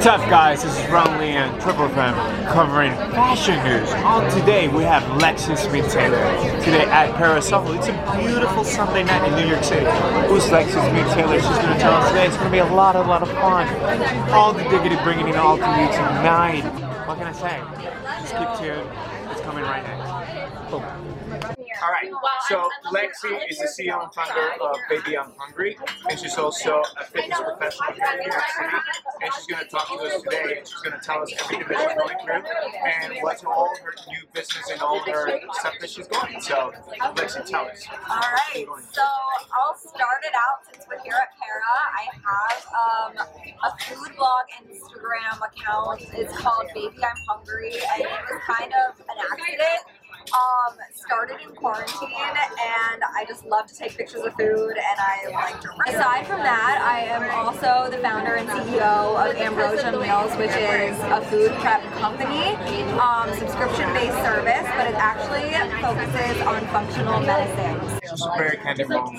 What's up guys, this is Ron Lee and Triple FM covering fashion news. On today we have Smith Taylor today at Parasol. It's a beautiful Sunday night in New York City. Who's Smith Taylor? She's to tell us today. It's to be a lot, a lot of fun. All the diggity bringing it all to you tonight. What can I say? Just keep tuned. It's coming right next. Boom. All right. So Lexi is the CEO and founder of Baby I'm Hungry, and she's also a fitness professional here in New York City. And she's going to talk to us today, and she's going to tell us everything that she's going through and what's all her new business and all her stuff that she's going. So Lexi, tell us. All right, so I'll start it out since we're here at Para. I have um, a food blog Instagram account. It's called Baby I'm Hungry, and it was kind of an accident. Um, started in quarantine, and I just love to take pictures of food, and I like to. Write. Aside from that, I am also the founder and CEO of Ambrosia Meals, which is a food prep company, um, subscription-based service, but it actually focuses on functional medicines. Just a very candid moment.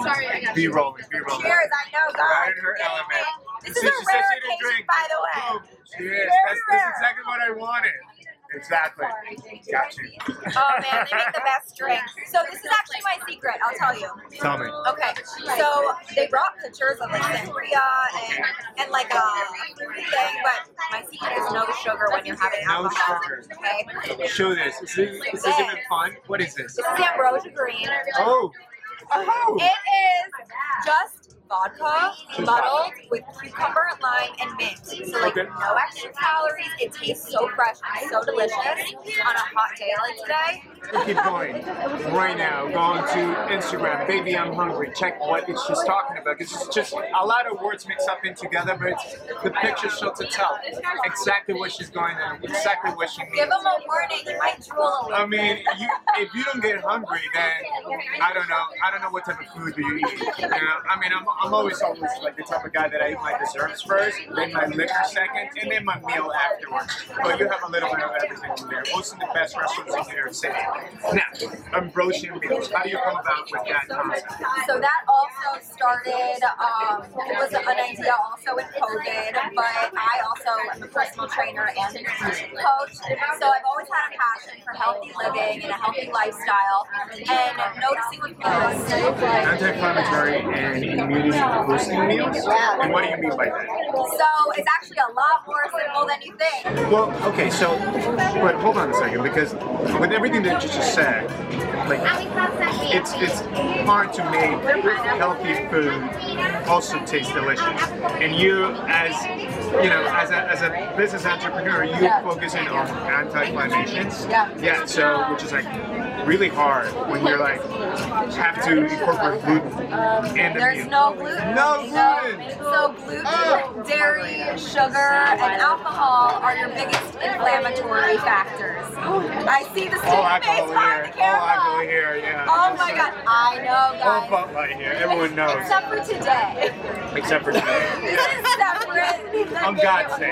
Be rolling, be rolling. Cheers, I know, God. Right in her element. This She is a rare she didn't occasion, drink. by the way. Boom. She is. That's, that's exactly what I wanted. Exactly. Got you. Oh man, they make the best drink. So this is actually my secret, I'll tell you. Tell me. Okay, so they brought pictures of like sangria and, and like uh, a fruity thing, but my secret is no sugar when you're having No alcohol. sugar. Okay? Show this. Is this, is this even fun? What is this? This is ambrosia green. Oh. Oh. It is just vodka muddled with cucumber, lime, and mint. So like Okay. no extra calories. It tastes so fresh and so delicious on a hot day like today. Keep going. Right now, going to Instagram. Baby, I'm hungry. Check what it's just talking about. Because it's just a lot of words mixed up in together, but the picture shows itself. Exactly what she's going on. Exactly what she Give needs. them a warning. You might drool. I mean, you, if you don't get hungry, then I don't know. I don't know what type of food do you eat. You know, I mean, I'm, I'm always always like the type of guy that I eat my desserts first, then my liquor second, and then my meal afterwards. But you have a little bit of everything in there. Most of the best restaurants in New York City. Now, Ambrosia meals. How do you come about with that concept? So that also started, um, it was an idea also in COVID, but I also am a personal trainer and nutrition coach. So I've always had a passion for healthy living and a healthy lifestyle. And noticing with people, Anti-inflammatory and immunity boosting meals. And what do you mean by that? so it's actually a lot more simple than you think. Well, okay, so, but hold on a second, because with everything that you just said, like, it's it's hard to make healthy food also taste delicious. And you, as you know, as a, as a business entrepreneur, you Yeah. focusing on anti-inflammations. Yeah. Yeah. So, which is like really hard when you're like have to incorporate gluten the There's meal. no gluten. No gluten. So gluten, Oh. dairy, sugar, and alcohol are your biggest inflammatory factors. I see the All stupid alcohol face behind here. the All camera. alcohol here. Yeah. Oh my god, I know All guys. Bud Light here. Everyone knows, Except for today. except for today. This is separate. On God's day.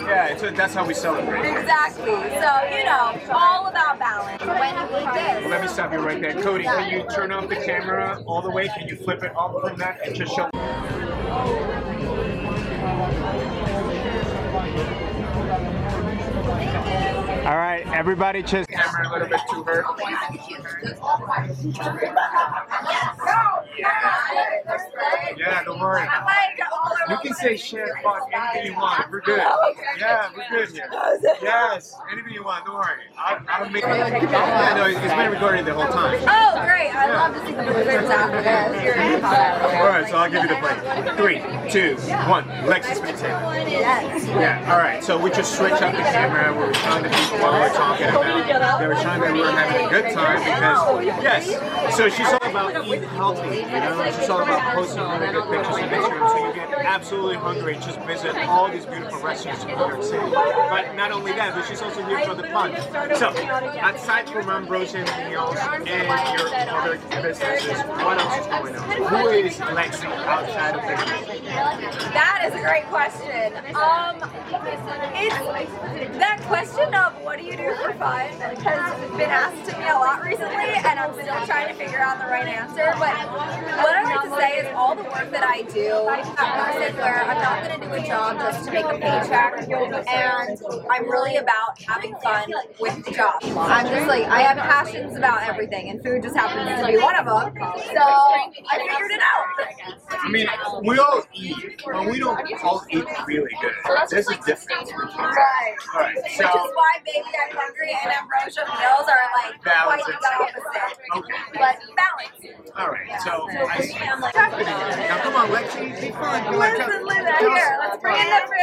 Yeah, so that's how we celebrate. Exactly. So, you know, all about balance. When you. Let me stop you right there. Cody, can you turn off the camera all the way? Can you flip it off from that and just show? All right, everybody just camera a little bit to her. Yeah, don't worry. You can say shit, fuck, anything you want. We're good. Yeah, we're good here. Yes, anything you want. Don't worry. I'll, I'll make it. Yeah, no, it's been recorded the whole time. Oh, great. I love to see the pictures after this. All right, so I'll give you the play. Three, two, one. Lexus Potato. Yes. Yeah. All right. So we just switched up the camera. We were showing the people while we were talking about. They were showing that we were having a good time because yes. So she's all about eating healthy. You know, she's all about posting really good pictures on Instagram, so you get absolutely hungry and just visit all these beautiful restaurants in New York City. But not only that, but she's also here for the fun. So aside from Ambrosia meals and your other businesses, what else is going on? Who is Lexi outside of the business? That is a great question. Um, It's that question of what do you do for fun has been asked to me a lot recently, and I'm still trying to figure out the right answer. But what I to say is I do at Merced, where I'm not going to do a job just to make a paycheck, and I'm really about having fun with the job. I'm just like I have passions about everything, and food just happens to be one of them. So I figured it out. I mean, we all eat, but we don't all eat really good. There's a difference. Right. All right, Which is why Baby I'm Hungry and Ambrosia meals are like Balance quite the opposite. okay. But balance. All right, so So I see I'm like. Now, come on, Lexi, be fun. You like to- listen, listen, here, let's bring in the food.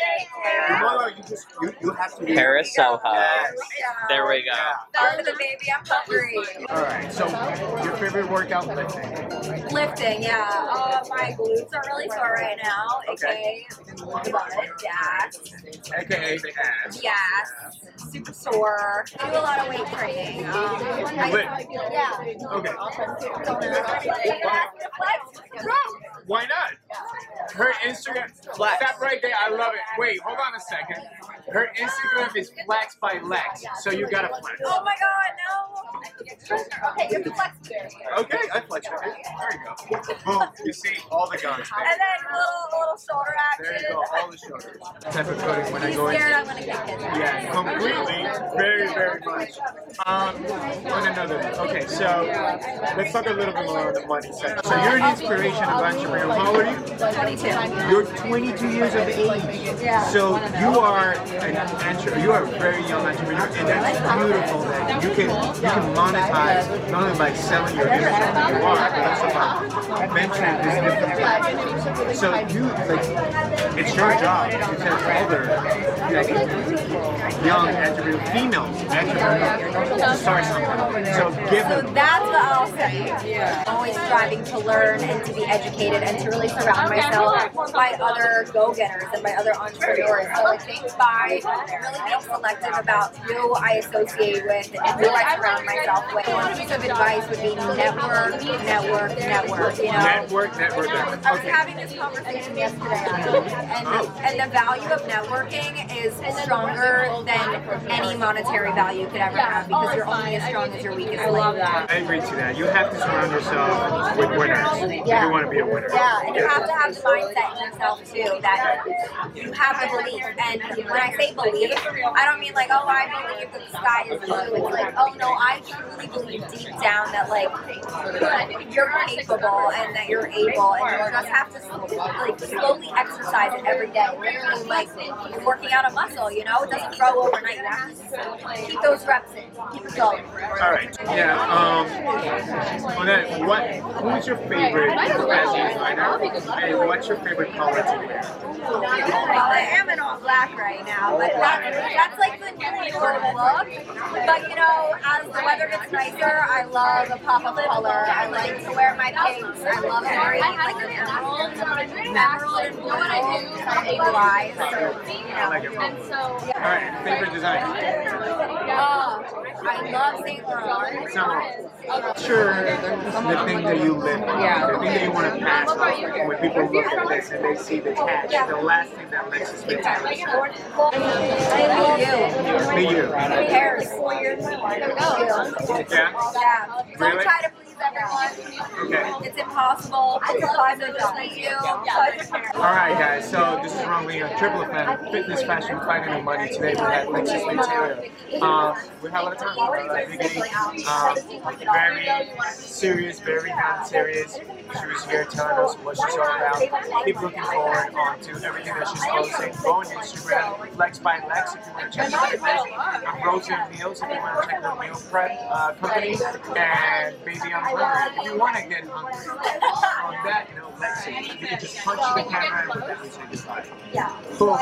Thank you. No, no, you just you, you have to. be- Paris Soho. Yes. There we go. Start with the baby, I'm hungry. All right, so your favorite workout lifting? Lifting, yeah. Uh, my glutes are really sore right now, Okay. aka the butt, yes. AKA the ass. Yes, super sore. I do a lot of weight training. Um, I, lift? yeah. Okay. Flex. Why not? Her Instagram. Stop right there. I love it. Wait, hold on a second. Her Instagram is Flex by Lex, so you gotta flex. Oh my god. Okay, you have to flex there. Okay, I flex with. There you go. Boom. You see all the guns. And then a little, little shoulder action. There you go. All the shoulders. Type of coding when I He's go in. scared I'm gonna kick it. Yeah, completely. Very, very much. Um, on another. Okay, so let's talk a little bit more on the money side. So you're an inspiration of entrepreneur. How old are you? 22. You're 22 years of age. Yeah. So you are an entrepreneur. you are a very young entrepreneur, and that's beautiful that you can you can monetize not only by selling your business that you are, but also by venturing this different. So you like it's your job to tell other you know, young entrepreneurs, female entrepreneurs to start something. So give them. So that's what I'll say. I'm always striving to learn and to be educated and to really surround myself by other go-getters and by other entrepreneurs. So I think by really being selective about who I associate with and who I surround myself with, one piece of advice would be network, network, network. You know. Network, network, network. I was Okay. having this conversation yesterday, actually, and, oh. and the value of networking is stronger than any monetary value could ever have because you're only as strong as your weakest link. I agree to that. You have to surround yourself with winners if you want to be a winner. Yeah, and you have to have the mindset in yourself too that you have a belief. And when I say belief, I don't mean like, oh, I believe that the sky is blue. It's like, oh no, I truly believe deep down that like you're capable and that you're able, and you just have to like slowly exercise it every day. Like you're working out a muscle. You know, it doesn't grow overnight. You have to keep those reps in, keep it going. All right. Yeah. Um. On that, what? Who's your favorite fashion designer, and what's your favorite color to wear? Well, I am in all black right now, but that, that's like the New York look. But you know, as the weather gets nicer, I love a pop of color. I like to wear my pinks. I love wearing like an emerald, emerald and blue, and blue eyes. So, you I like know. it. All right. Favorite designer. Oh, I love Saint Laurent. So, sure, the thing that you live, yeah. the thing that you want to pass on. Like when people look at this and they see the catch, the last thing that makes us think I love you. Me, you. Paris. Yeah. Yeah. Don't Really? try to please everyone. Okay. It's impossible. It's a pleasure to meet you. All right, guys. So this is Ron Lee on Triple Effect Fitness, Fashion, Finding the Money. Today we have Lexus Lee Taylor. Um, we have a lot of time. Uh, um, very serious, very non-serious. She was here telling us what she's all about. Keep looking forward on to everything that she's posting. Go on Instagram, Lex by Lex, if you want to check out her Ambrosia Meals, if you want to check her meal prep uh, company, and Baby I'm Hungry. If you want to get hungry on that, you know, Lexi, you can just punch the camera and with that, say goodbye. Yeah. Cool.